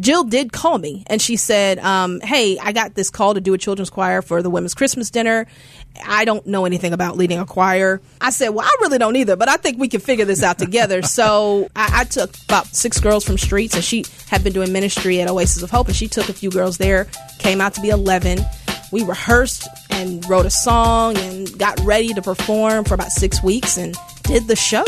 Jill did call me and she said, um, Hey, I got this call to do a children's choir for the women's Christmas dinner. I don't know anything about leading a choir. I said, Well, I really don't either, but I think we can figure this out together. so I, I took about six girls from Streets, and she had been doing ministry at Oasis of Hope, and she took a few girls there, came out to be 11. We rehearsed and wrote a song and got ready to perform for about six weeks and did the show.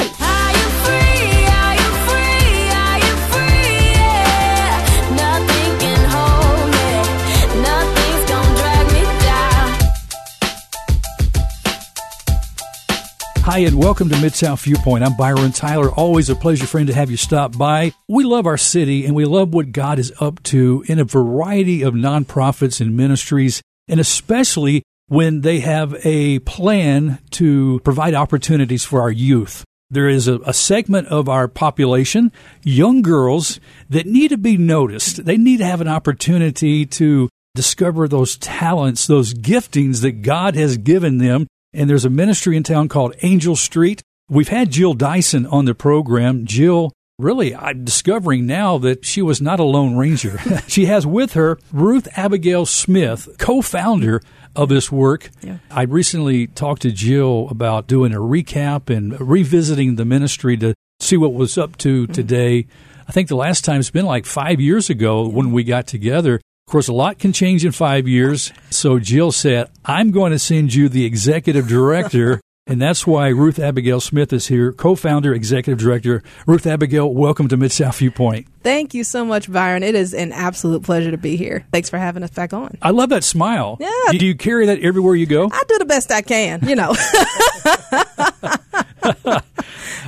Hi, and welcome to Mid South Viewpoint. I'm Byron Tyler. Always a pleasure, friend, to have you stop by. We love our city and we love what God is up to in a variety of nonprofits and ministries, and especially when they have a plan to provide opportunities for our youth. There is a, a, segment of our population, young girls, that need to be noticed. They need to have an opportunity to discover those talents, those giftings that God has given them and there's a ministry in town called Angel Street. We've had Jill Dyson on the program. Jill, really, I'm discovering now that she was not a Lone Ranger. she has with her Ruth Abigail Smith, co founder of this work. Yeah. I recently talked to Jill about doing a recap and revisiting the ministry to see what was up to mm-hmm. today. I think the last time it's been like five years ago yeah. when we got together. Of course, a lot can change in five years. So Jill said, I'm going to send you the executive director. and that's why Ruth Abigail Smith is here, co founder, executive director. Ruth Abigail, welcome to Mid South Viewpoint. Thank you so much, Byron. It is an absolute pleasure to be here. Thanks for having us back on. I love that smile. Yeah. Do you carry that everywhere you go? I do the best I can, you know.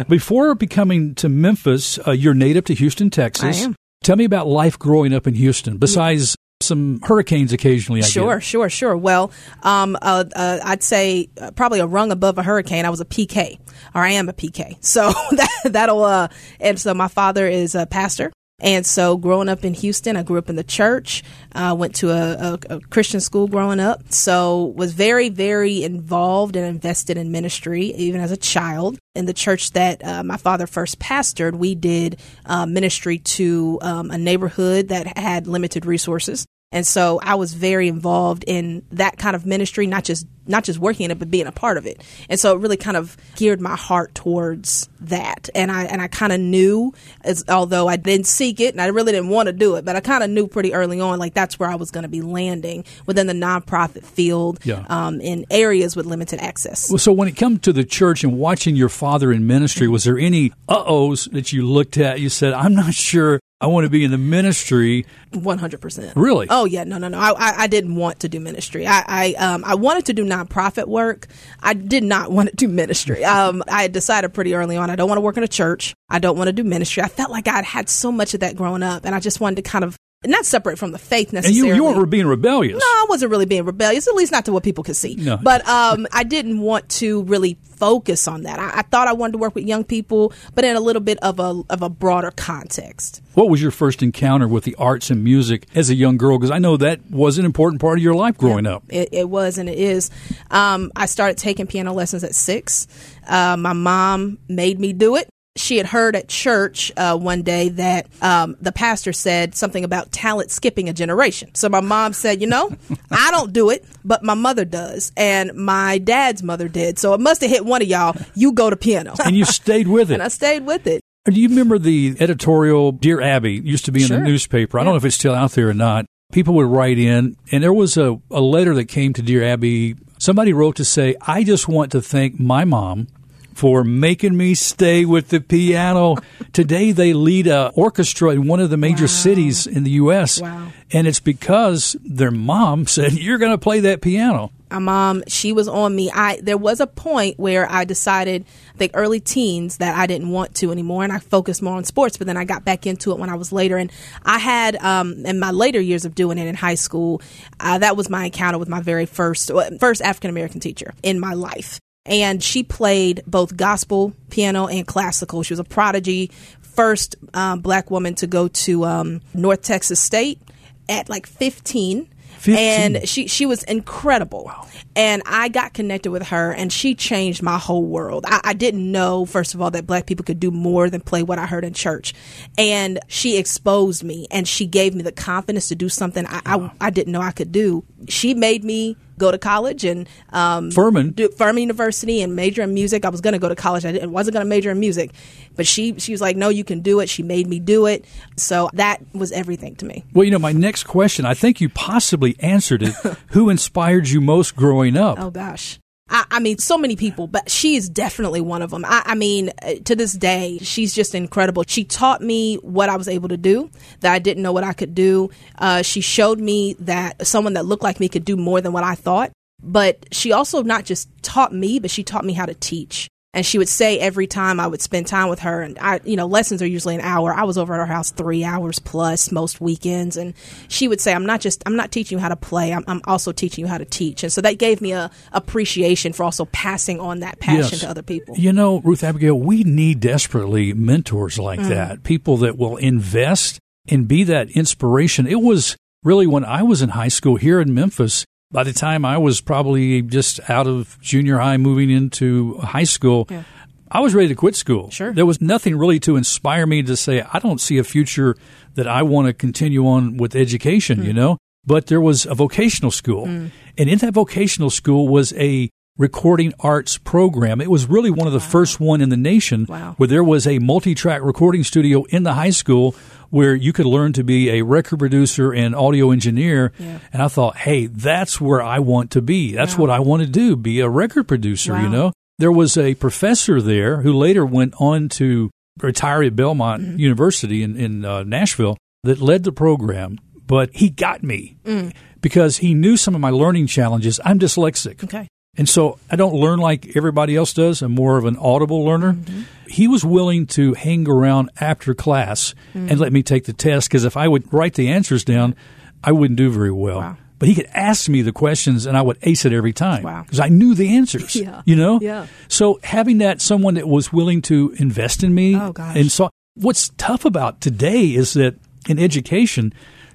Before becoming to Memphis, uh, you're native to Houston, Texas. I am. Tell me about life growing up in Houston, besides some hurricanes occasionally. I sure, get. sure, sure. Well, um, uh, uh, I'd say uh, probably a rung above a hurricane. I was a PK, or I am a PK. So that, that'll. Uh, and so my father is a pastor. And so, growing up in Houston, I grew up in the church. Uh, went to a, a, a, Christian school growing up. So, was very, very involved and invested in ministry, even as a child. In the church that uh, my father first pastored, we did uh, ministry to um, a neighborhood that had limited resources. And so I was very involved in that kind of ministry, not just not just working in it, but being a part of it. And so it really kind of geared my heart towards that. And I and I kind of knew, as, although I didn't seek it and I really didn't want to do it, but I kind of knew pretty early on, like that's where I was going to be landing within the nonprofit field yeah. um, in areas with limited access. Well, so when it comes to the church and watching your father in ministry, was there any uh ohs that you looked at? You said, I'm not sure I want to be in the ministry. One hundred percent. Really? Oh yeah. No, no, no. I, I, I, didn't want to do ministry. I, I, um, I wanted to do nonprofit work. I did not want to do ministry. Um, I had decided pretty early on. I don't want to work in a church. I don't want to do ministry. I felt like I had so much of that growing up, and I just wanted to kind of not separate from the faith necessarily. And you, you weren't being rebellious. No, I wasn't really being rebellious, at least not to what people could see. No. But um, I didn't want to really focus on that. I, I, thought I wanted to work with young people, but in a little bit of a of a broader context. What was your first encounter with the arts and music as a young girl? Because I know that was an important part of your life growing yeah, up. It, it, was and it is. Um, I started taking piano lessons at six. Uh, my mom made me do it she had heard at church uh, one day that um, the pastor said something about talent skipping a generation. So my mom said, You know, I don't do it, but my mother does. And my dad's mother did. So it must have hit one of y'all. You go to piano. and you stayed with it. and I stayed with it. Do you remember the editorial Dear Abby used to be in sure. the newspaper? I don't know if it's still out there or not. People would write in, and there was a, a letter that came to Dear Abby. Somebody wrote to say, I just want to thank my mom for making me stay with the piano. Today they lead a orchestra in one of the major wow. cities in the U.S. Wow. And it's because their mom said, "You're going to play that piano." My mom, she was on me. I there was a point where I decided, I think early teens, that I didn't want to anymore, and I focused more on sports. But then I got back into it when I was later, and I had um, in my later years of doing it in high school, uh, that was my encounter with my very first first African American teacher in my life and she played both gospel piano and classical. She was a prodigy, first um, black woman to go to um, North Texas State at like 15. 15. And she she was incredible. And I got connected with her and she changed my whole world. I, I didn't know, first of all, that black people could do more than play what I heard in church. And she exposed me and she gave me the confidence to do something I, I, I didn't know I could do. She made me go to college and um, Furman. do Furman University and major in music. I was going to go to college. I didn't, wasn't going to major in music, but she she was like, "No, you can do it." She made me do it. So that was everything to me. Well, you know, my next question, I think you possibly answered it. Who inspired you most growing up? Oh gosh. I, I mean, so many people, but she is definitely one of them. I, I mean, uh, to this day, she's just incredible. She taught me what I was able to do that I didn't know what I could do. Uh, she showed me that someone that looked like me could do more than what I thought. But she also not just taught me, but she taught me how to teach. And she would say every time I would spend time with her, and I, you know, lessons are usually an hour. I was over at her house three hours plus most weekends, and she would say, "I'm not just, I'm not teaching you how to play. I'm, I'm also teaching you how to teach." And so that gave me a appreciation for also passing on that passion Yes. to other people. You know, Ruth Abigail, we need desperately mentors like Mm. that, people that will invest and be that inspiration. It was really when I was in high school here in Memphis, by the time I was probably just out of junior high moving into high school, Yeah. I was ready to quit school. Sure. There was nothing really to inspire me to say, I don't see a future that I want to continue on with education, Hmm. you know? But there was a vocational school. And in that vocational school was a recording arts program. It was really one of the first one in the nation Wow. where there was a multi-track recording studio in the high school where you could learn to be a record producer and audio engineer. Yeah. And I thought, hey, that's where I want to be. That's Wow. what I want to do, be a record producer, you know? There was a professor there who later went on to retire at Belmont Mm-hmm. University in, in uh, Nashville that led the program, but he got me Mm. because he knew some of my learning challenges. I'm dyslexic. Okay. And so I don't learn like everybody else does. I'm more of an audible learner. Mm-hmm. He was willing to hang around after class mm. and let me take the test because if I would write the answers down, I wouldn't do very well. Wow. But he could ask me the questions and I would ace it every time Wow. because I knew the answers. Yeah. You know? Yeah. So having that someone that was willing to invest in me Oh, gosh. and so what's tough about today is that in education,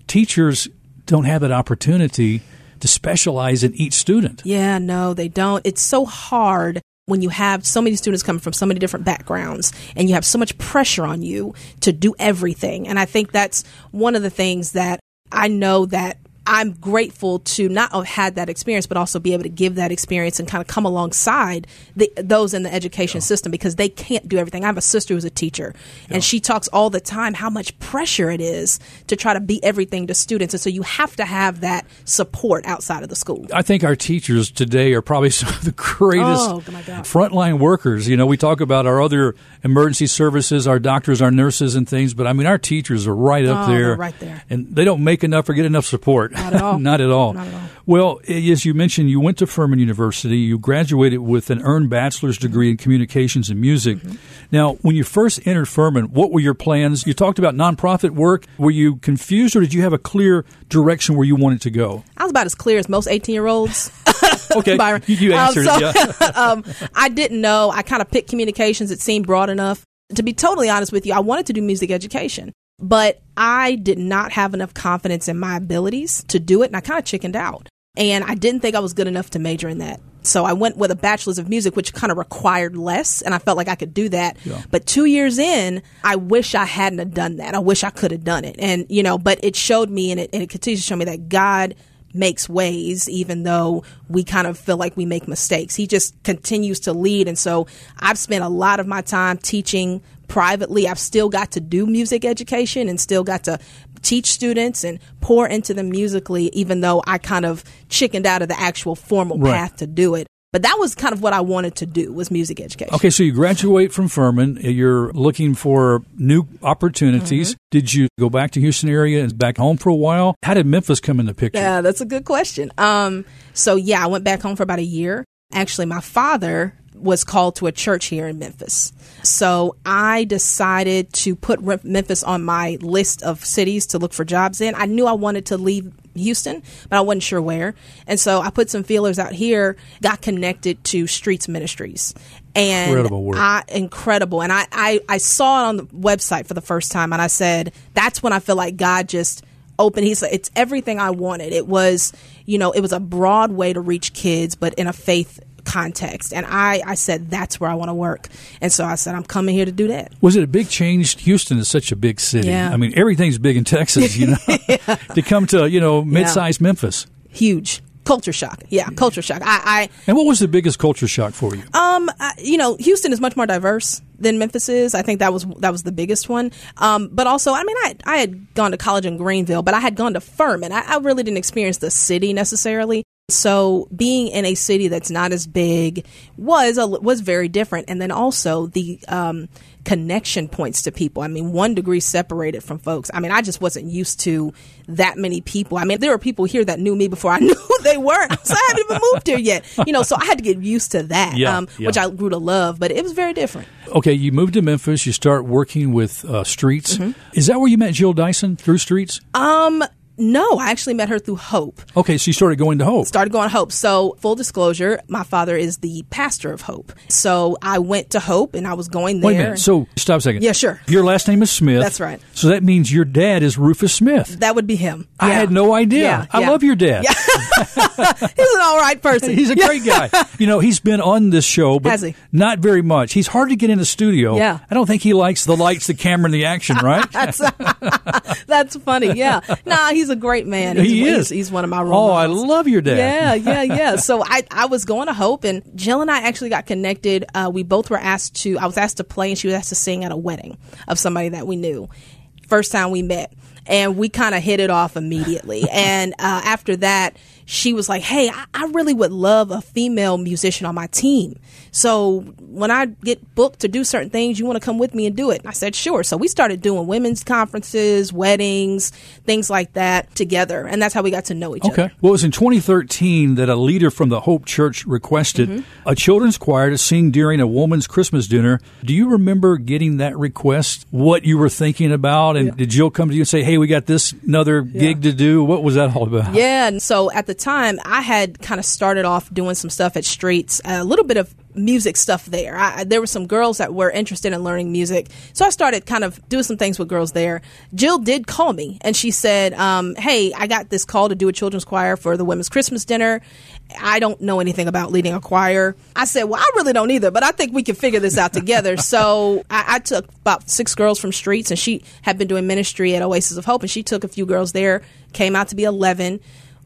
teachers don't have that opportunity to specialize in each student. Yeah, no, they don't. It's so hard when you have so many students coming from so many different backgrounds and you have so much pressure on you to do everything. And I think that's one of the things that I know that I'm grateful to not have had that experience, but also be able to give that experience and kind of come alongside the, those in the education system because they can't do everything. I have a sister who's a teacher, and she talks all the time how much pressure it is to try to be everything to students, and so you have to have that support outside of the school. I think our teachers today are probably some of the greatest Oh, frontline workers. You know, we talk about our other emergency services, our doctors, our nurses, and things, but I mean, our teachers are right up Oh, there, right there. and they don't make enough or get enough support. Not at all. Not at all. Not at all. Well, as you mentioned, you went to Furman University. You graduated with an earned bachelor's degree in communications and music. Mm-hmm. Now, when you first entered Furman, what were your plans? You talked about nonprofit work. Were you confused, or did you have a clear direction where you wanted to go? I was about as clear as most 18 year olds. Okay, Byron. you, you Um, answered so- it. Yeah. um, I didn't know. I kind of picked communications. It seemed broad enough. To be totally honest with you, I wanted to do music education, but I did not have enough confidence in my abilities to do it, and I kind of chickened out. And I didn't think I was good enough to major in that. So I went with a bachelor's of music, which kind of required less, and I felt like I could do that. Yeah. But two years in, I wish I hadn't have done that. I wish I could have done it. And, you know, but it showed me and it, and it continues to show me that God makes ways even though we kind of feel like we make mistakes. He just continues to lead. And so I've spent a lot of my time teaching privately. I've still got to do music education and still got to teach students and pour into them musically, even though I kind of chickened out of the actual formal Right. path to do it. But that was kind of what I wanted to do was music education. Okay, so you graduate from Furman. You're looking for new opportunities. Mm-hmm. Did you go back to Houston area and back home for a while? How did Memphis come in the picture? Yeah, that's a good question. Um, so yeah, I went back home for about a year. Actually, my father was called to a church here in Memphis. So I decided to put Memphis on my list of cities to look for jobs in. I knew I wanted to leave Houston, but I wasn't sure where. And so I put some feelers out here, got connected to Streets Ministries. And Incredible work. I, incredible. And I, I, I saw it on the website for the first time and I said, that's when I feel like God just open. He's like, it's everything I wanted. It was, you know, it was a broad way to reach kids, but in a faith context. And I, I said, that's where I want to work. And so I said, I'm coming here to do that. Was it a big change? Houston is such a big city. Yeah. I mean, everything's big in Texas, you know, to come to, you know, mid sized Memphis. Huge. Culture shock. Yeah, culture shock. I, I And what was the biggest culture shock for you? Um, I- you know, Houston is much more diverse than Memphis is. I think that was that was the biggest one. Um, but also, I mean, I I had gone to college in Greenville, but I had gone to Furman. I, I really didn't experience the city necessarily. So being in a city that's not as big was a, was very different, and then also the um, connection points to people. I mean, one degree separated from folks. I mean, I just wasn't used to that many people. I mean, there were people here that knew me before I knew who they were. So I haven't even moved here yet, you know. So I had to get used to that, Yeah, um, yeah. which I grew to love. But it was very different. Okay, you moved to Memphis. You start working with uh, Streets. Mm-hmm. Is that where you met Jill Dyson through Streets? Um, no, I actually met her through Hope. Okay, she started going to Hope. started going to Hope. So, full disclosure, my father is the pastor of Hope. So, I went to Hope and I was going there. Wait a minute. So stop a second. Yeah, sure. Your last name is Smith. That's right. So that means your dad is Rufus Smith. that would be him. I Yeah. had no idea. Yeah, I yeah. love your dad. He's an all right person. He's a great guy. You know, he's been on this show, but he? not very much. He's hard to get in the studio. Yeah. I don't think he likes the lights, the camera, and the action, right? That's that's funny. Yeah. Nah, he's a great man. He He's, is. He's, he's one of my role oh, I love your dad. Yeah, yeah, yeah. So I, I was going to Hope, and Jill and I actually got connected. Uh, we both were asked to. I was asked to play, and she was asked to sing at a wedding of somebody that we knew. First time we met, and we kind of hit it off immediately. and uh, after that, she was like, "Hey, I, I really would love a female musician on my team. So when I get booked to do certain things, you want to come with me and do it?" And I said, "Sure." So we started doing women's conferences, weddings, things like that together, and that's how we got to know each other. Okay. Well, it was in 2013 that a leader from the Hope Church requested Mm-hmm. a children's choir to sing during a woman's Christmas dinner. Do you remember getting that request? What you were thinking about? And did Jill come to you and say, hey, we got this another gig to do? What was that all about? Yeah, and so at the time, I had kind of started off doing some stuff at Streets, a little bit of music stuff there. I, there were some girls that were interested in learning music, so I started kind of doing some things with girls there. Jill did call me, and she said, um, "Hey, I got this call to do a children's choir for the women's Christmas dinner. I don't know anything about leading a choir." I said, "Well, I really don't either, but I think we can figure this out together." so I, I took about six girls from Streets, and she had been doing ministry at Oasis of Hope, and she took a few girls there. Came out to be eleven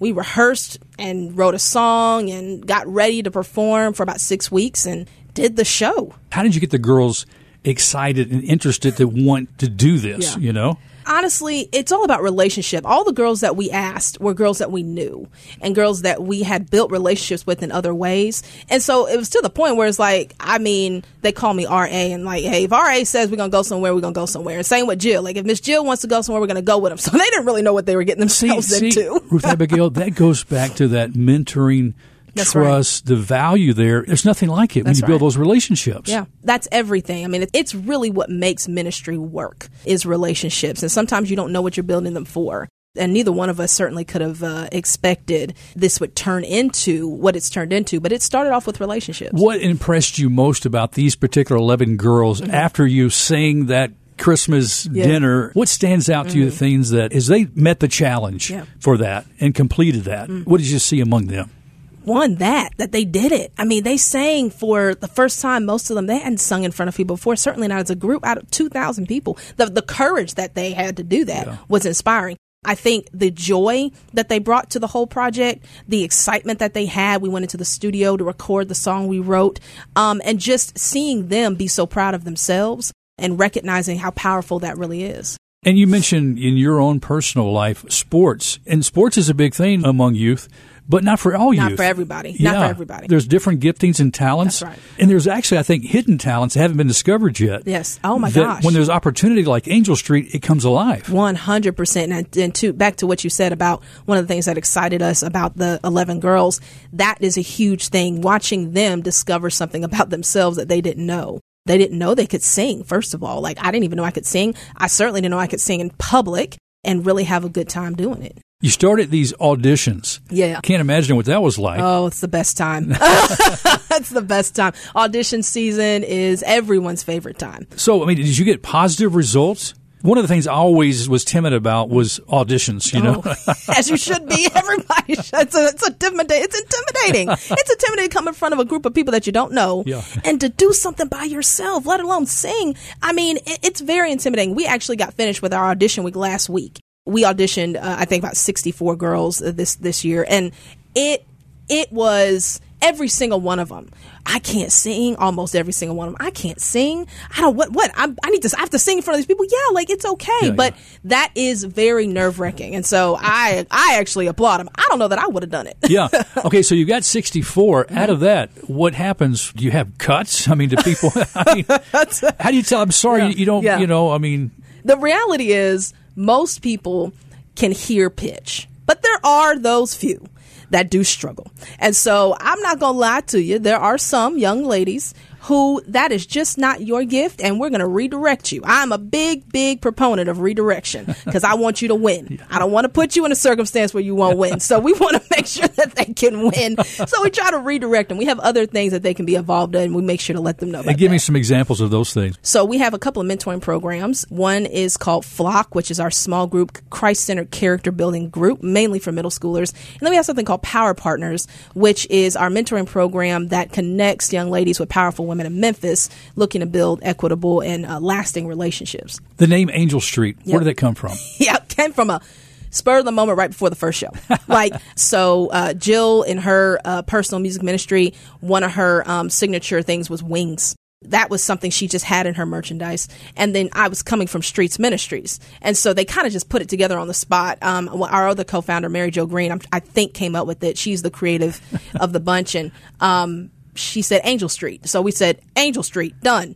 we rehearsed and wrote a song and got ready to perform for about six weeks and did the show. How did you get the girls excited and interested to want to do this, Yeah. you know? Honestly, it's all about relationship. All the girls that we asked were girls that we knew and girls that we had built relationships with in other ways. And so it was to the point where it's like, I mean, they call me RA and like, hey, if RA says we're going to go somewhere, we're going to go somewhere. And same with Jill. Like if Miss Jill wants to go somewhere, we're going to go with them. So they didn't really know what they were getting See, themselves see, into. Ruth Abigail, that goes back to that mentoring, That's right. trust, the value there. There's nothing like it That's when you build right. those relationships. Yeah, that's everything. I mean, it's really what makes ministry work is relationships, and sometimes you don't know what you're building them for. And neither one of us certainly could have uh, expected this would turn into what it's turned into, but it started off with relationships. What impressed you most about these particular 11 girls after you sang that Christmas Mm-hmm. Yeah. Mm-hmm. dinner? What stands out to you, the things that, as they met the challenge Yeah. For that and completed that, what did you see among them? One, that, that they did it. I mean, they sang for the first time, most of them, they hadn't sung in front of people before, certainly not as a group out of 2,000 people. The, the courage that they had to do that was inspiring. I think the joy that they brought to the whole project, the excitement that they had. We went into the studio to record the song we wrote, um, and just seeing them be so proud of themselves and recognizing how powerful that really is. And you mentioned in your own personal life sports, and sports is a big thing among youth, but not for all Not youth. for everybody. Not for everybody. There's different giftings and talents. Right. And there's actually, I think, hidden talents that haven't been discovered yet. Yes. Oh, my gosh. When there's opportunity like Angel Street, it comes alive. One hundred percent, and and to back to what you said about one of the things that excited us about the eleven girls. That is a huge thing. Watching them discover something about themselves that they didn't know. They didn't know they could sing. First of all, like I didn't even know I could sing. I certainly didn't know I could sing in public and really have a good time doing it. You started these auditions. Yeah. Can't imagine what that was like. Oh, it's the best time. That's the best time. Audition season is everyone's favorite time. so, I mean, did you get positive results One of the things I always was timid about was auditions. You know, Oh, as you should be. Everybody, should. it's, a, it's, intimidating. it's intimidating. It's intimidating to come in front of a group of people that you don't know Yeah. and to do something by yourself, let alone sing. I mean, it, it's very intimidating. We actually got finished with our audition week last week. We auditioned, uh, I think, about sixty-four girls uh, this this year, and it it was every single one of them. I can't sing. Almost every single one of them. I can't sing. I don't. What? What? I'm, I need to. I have to sing in front of these people. Yeah, like it's okay, Yeah, but yeah. that is very nerve wracking, and so I I actually applaud them. I don't know that I would have done it. yeah. Okay, so you got 64. Out of that, what happens? Do you have cuts? I mean, do people? I mean, how do you tell? I'm sorry, Yeah. you, you don't. You know, I mean, The reality is, most people can hear pitch, but there are those few that do struggle. And so I'm not going to lie to you. There are some young ladies who that is just not your gift and we're going to redirect you. I'm a big, big proponent of redirection because I want you to win. I don't want to put you in a circumstance where you won't win. So we want to make sure that they can win. So we try to redirect them. We have other things that they can be involved in. We make sure to let them know. and give me some examples of those things. So we have a couple of mentoring programs. One is called Flock, which is our small group Christ centered character building group, mainly for middle schoolers. And then we have something called Power Partners, which is our mentoring program that connects young ladies with powerful women in Memphis looking to build equitable and uh, lasting relationships. The name Angel Street. Where did that come from? yeah, it came from a spur of the moment right before the first show. like, so uh, Jill in her uh, personal music ministry, one of her um, signature things was wings. That was something she just had in her merchandise. And then I was coming from Streets Ministries. And so they kind of just put it together on the spot. Um, our other co founder, Mary Jo Green, I'm, I think came up with it. She's the creative of the bunch. And um, she said Angel Street. So we said Angel Street, done.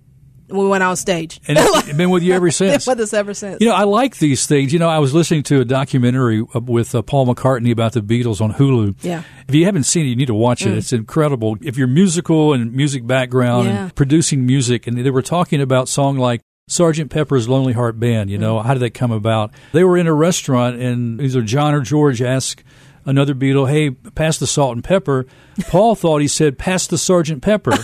We went on stage. And it's been with you ever since. with us ever since. You know, I like these things. You know, I was listening to a documentary uh, with uh, Paul McCartney about the Beatles on Hulu. Yeah. Mm. If you haven't seen it, you need to watch it. It's incredible. If you're musical and music background Yeah. and producing music, and they were talking about song like Sergeant Pepper's Lonely Heart Band. You Mm. know, how did that come about? They were in a restaurant, and either John or George asked another Beatle, "Hey, pass the salt and pepper." Paul thought he said, "Pass the Sergeant Pepper."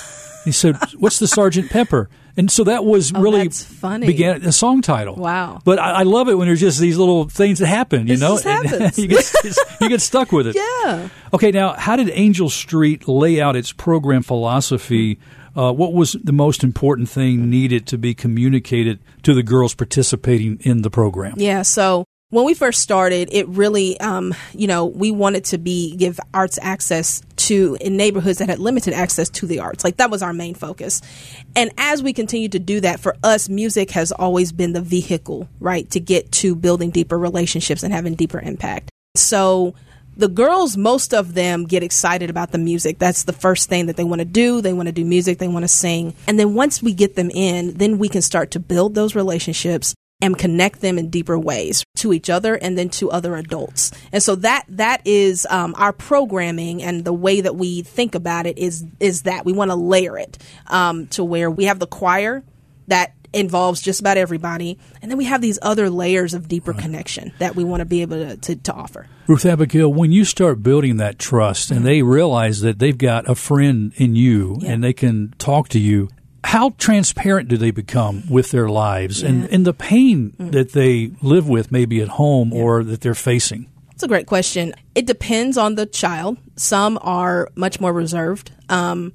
he said, "What's the Sergeant Pepper?" And so that was really Oh, that's funny. began a song title. Wow. But I, I love it when there's just these little things that happen, you This know? just happens. you, get, you get stuck with it. Yeah. Okay, now, how did Angel Street lay out its program philosophy? Uh, what was the most important thing needed to be communicated to the girls participating in the program? Yeah. So when we first started, it really, um, you know, we wanted to be give arts access to in neighborhoods that had limited access to the arts. Like that was our main focus. And as we continue to do that, for us, music has always been the vehicle, right, to get to building deeper relationships and having deeper impact. So the girls, most of them get excited about the music. That's the first thing that they want to do. They want to do music. They want to sing. And then once we get them in, then we can start to build those relationships and connect them in deeper ways to each other and then to other adults. And so that that is um, our programming and the way that we think about it is is that we want to layer it um, to where we have the choir that involves just about everybody, and then we have these other layers of deeper connection that we want to be able to, to, to offer. Ruth Abigail, when you start building that trust and they realize that they've got a friend in you Yeah. and they can talk to you, how transparent do they become with their lives and, and the pain that they live with maybe at home or that they're facing? It's a great question. It depends on the child. Some are much more reserved, um,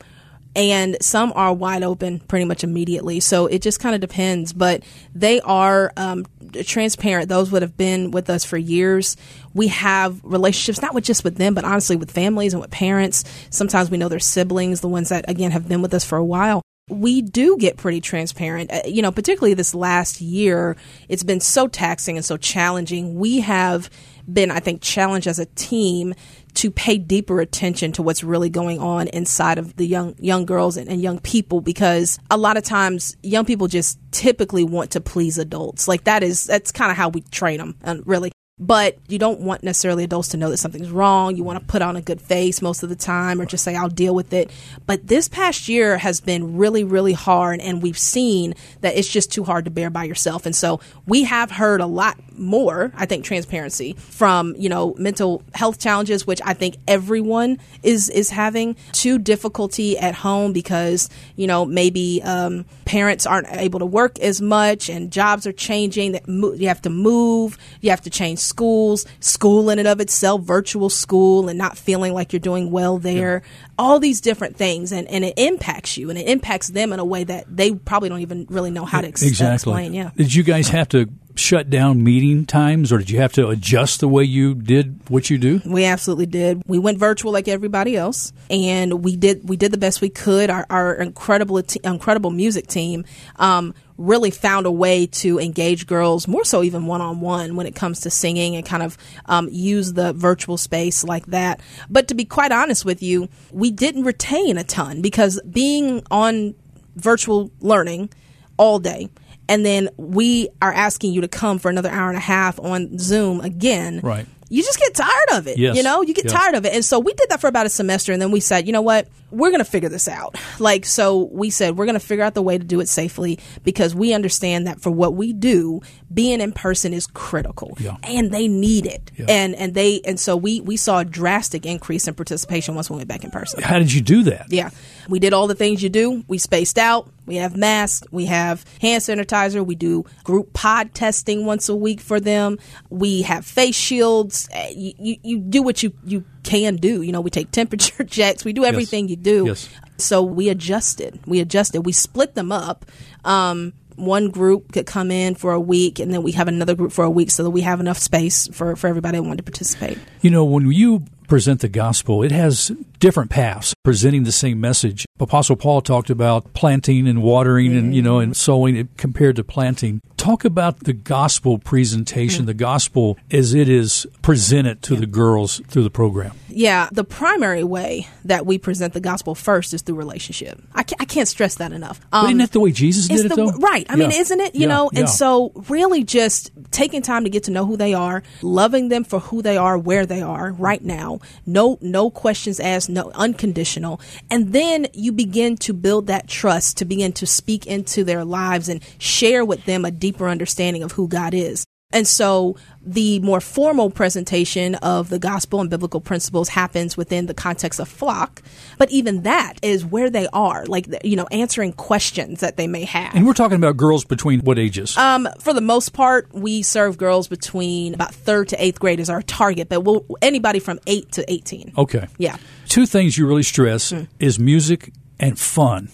and some are wide open pretty much immediately. So it just kind of depends. But they are um, transparent. Those would have been with us for years. We have relationships not with just with them, but honestly with families and with parents. Sometimes we know their siblings, the ones that again have been with us for a while we do get pretty transparent. Uh, you know, particularly this last year, it's been so taxing and so challenging. We have been, I think, challenged as a team to pay deeper attention to what's really going on inside of the young young girls and, and young people because a lot of times young people just typically want to please adults. Like that is that's kind of how we train them, and really. But you don't want necessarily adults to know that something's wrong. You want to put on a good face most of the time or just say, I'll deal with it. But this past year has been really, really hard, and we've seen that it's just too hard to bear by yourself. And so we have heard a lot more, I think, transparency from, you know, mental health challenges, which I think everyone is, is having, to difficulty at home because, you know, maybe um, parents aren't able to work as much and jobs are changing. That You have to move, you have to change schools, school in and of itself, virtual school, and not feeling like you're doing well there. Yeah. All these different things, and, and it impacts you, and it impacts them in a way that they probably don't even really know how to ex- exactly. explain. Yeah. Did you guys have to shut down meeting times, or did you have to adjust the way you did what you do? We absolutely did. We went virtual like everybody else, and we did we did the best we could. Our, our incredible incredible music team. Um, really found a way to engage girls more so even one on one when it comes to singing and kind of um, use the virtual space like that. But to be quite honest with you, we didn't retain a ton because being on virtual learning all day and then we are asking you to come for another hour and a half on Zoom again. Right you just get tired of it. Yes. You know, you get yes. tired of it. And so we did that for about a semester. And then we said, you know what? We're going to figure this out. Like, so we said, we're going to figure out the way to do it safely because we understand that for what we do, being in person is critical yeah. and they need it. Yeah. And, and they, and so we, we saw a drastic increase in participation once we went back in person. How did you do that? Yeah. We did all the things you do. We spaced out. We have masks. We have hand sanitizer. We do group pod testing once a week for them. We have face shields. Eh, you, you, you do what you, you can do. You know, we take temperature checks. We do everything yes. you do. Yes. So we adjusted. We adjusted. We split them up. Um, one group could come in for a week and then we have another group for a week so that we have enough space for, for everybody that wanted to participate. You know, when you present the gospel, it has different paths presenting the same message. Apostle Paul talked about planting and watering and, you know, and sowing it compared to planting. Talk about the gospel presentation, mm-hmm. the gospel as it is presented to yeah. the girls through the program. Yeah, the primary way that we present the gospel first is through relationship. I can't, I can't stress that enough. Um, isn't that the way Jesus did it, the, though? Right. I yeah. mean, isn't it? You yeah. know, and so really just taking time to get to know who they are, loving them for who they are, where they are right now, no no questions asked, no unconditional. And then you begin to build that trust to begin to speak into their lives and share with them a deeper understanding of who God is. And so the more formal presentation of the gospel and biblical principles happens within the context of flock. But even that is where they are, like, you know, answering questions that they may have. And we're talking about girls between what ages? Um, for the most part, we serve girls between about third to eighth grade is our target, but we'll, anybody from eight to 18. Okay. Yeah. Two things you really stress mm. is music and fun.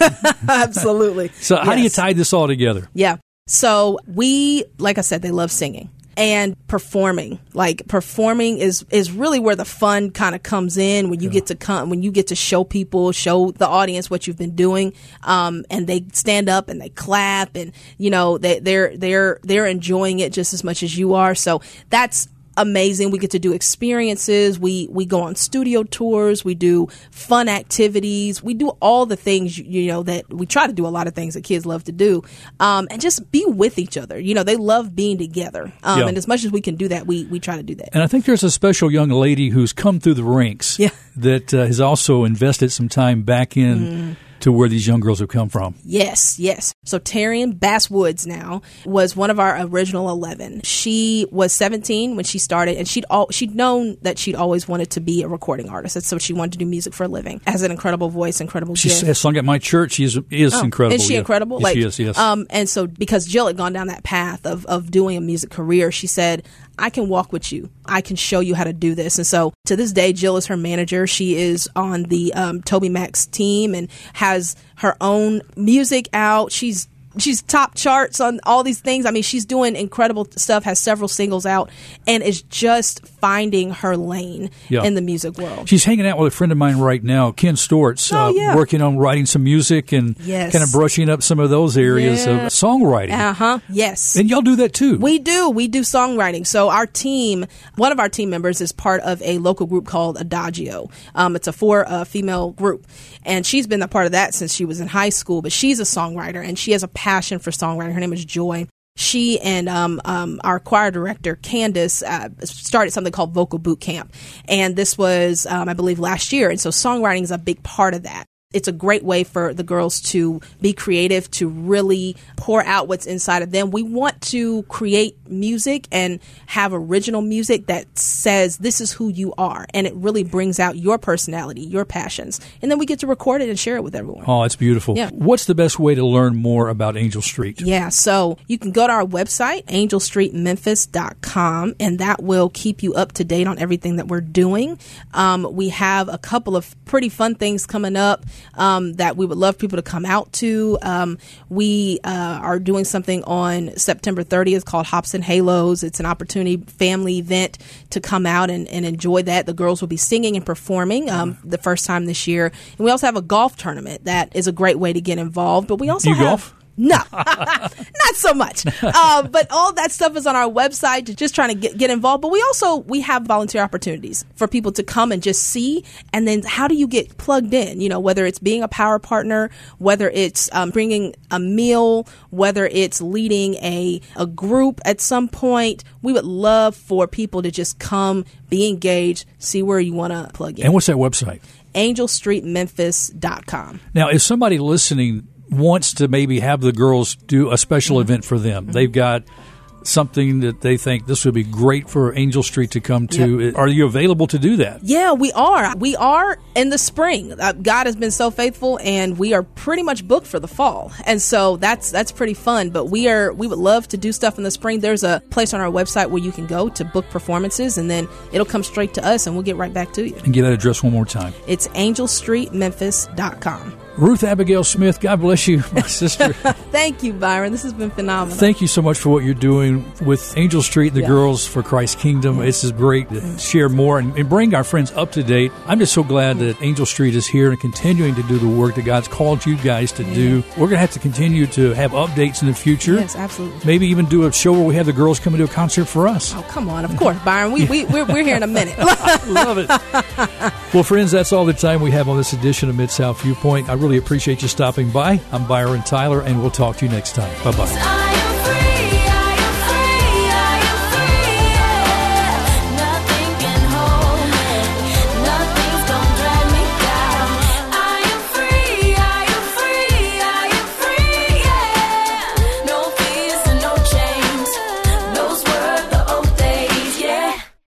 Absolutely. so, how yes. do you tie this all together? Yeah. So we, like I said, they love singing and performing. Like performing is is really where the fun kind of comes in when you yeah. get to come when you get to show people, show the audience what you've been doing, um, and they stand up and they clap and you know they they're they're they're enjoying it just as much as you are. So that's amazing. We get to do experiences. We we go on studio tours. We do fun activities. We do all the things you know that we try to do. A lot of things that kids love to do, um, and just be with each other. You know, they love being together. Um, yeah. And as much as we can do that, we we try to do that. And I think there's a special young lady who's come through the ranks. Yeah. That uh, has also invested some time back in. Mm to where these young girls have come from. Yes, yes. So Terian Bass Woods now was one of our original 11. She was 17 when she started and she'd all, she'd known that she'd always wanted to be a recording artist. And so she wanted to do music for a living. Has an incredible voice, incredible She has sung at my church. She is, is oh, incredible. Is she yeah. incredible? Yes, like, she is, yes. Um, and so because Jill had gone down that path of, of doing a music career, she said, I can walk with you. I can show you how to do this. And so to this day, Jill is her manager. She is on the um, TobyMac team and has her own music out. She's she's top charts on all these things. I mean, she's doing incredible stuff. Has several singles out, and is just finding her lane yeah. in the music world. She's hanging out with a friend of mine right now, Ken Storts, oh, uh, yeah. working on writing some music and yes. kind of brushing up some of those areas yeah. of songwriting. Uh huh. Yes. And y'all do that too. We do. We do songwriting. So our team, one of our team members, is part of a local group called Adagio. Um, it's a four uh, female group, and she's been a part of that since she was in high school. But she's a songwriter, and she has a passion for songwriting. Her name is Joy. she and um, um, our choir director Candace uh, started something called Vocal Boot Camp, and this was, um, I believe, last year. And so songwriting is a big part of that it's a great way for the girls to be creative, to really pour out what's inside of them. We want to create music and have original music that says this is who you are, and it really brings out your personality, your passions, and then we get to record it and share it with everyone. Oh, it's beautiful. Yeah. What's the best way to learn more about Angel Street? Yeah, so you can go to our website, angelstreetmemphis.com, and that will keep you up to date on everything that we're doing. Um, we have a couple of pretty fun things coming up um, that we would love people to come out to. Um, we uh, are doing something on September 30th called Hops and Halos. It's an opportunity family event to come out and, and enjoy that. The girls will be singing and performing um, the first time this year. And we also have a golf tournament that is a great way to get involved. But we also You have. golf? No, not so much. Uh, but all that stuff is on our website. Just trying to get, get involved. But we also we have volunteer opportunities for people to come and just see. And then how do you get plugged in? You know, whether it's being a power partner, whether it's um, bringing a meal, whether it's leading a a group at some point. We would love for people to just come, be engaged, see where you want to plug in. And what's that website? AngelStreetMemphis.com. Now, if somebody listening wants to maybe have the girls do a special Mm-hmm. event for them, they've got something that they think this would be great for Angel Street to come to. Are you available to do that? Yeah, we are. We are in the spring. Uh, God has been so faithful, and we are pretty much booked for the fall, and so that's that's pretty fun. But we are we would love to do stuff in the spring. There's a place on our website where you can go to book performances, and then it'll come straight to us, and we'll get right back to you. And give that address one more time. It's angelstreetmemphis.com. Ruth Abigail Smith, God bless you, my sister. Thank you, Byron. This has been phenomenal. Thank you so much for what you're doing with Angel Street, and the Yeah. Girls for Christ's Kingdom. It's just great to mm. share more and, and bring our friends up to date. I'm just so glad that Angel Street is here and continuing to do the work that God's called you guys to do. We're going to have to continue to have updates in the future. Yes, absolutely. Maybe even do a show where we have the girls come and do a concert for us. Oh, come on. Of course, Byron. We, we, we're, we're here in a minute. Love it. well, friends, that's all the time we have on this edition of Mid South Viewpoint. I really appreciate you stopping by. I'm Byron Tyler, and we'll talk to you next time. Bye bye.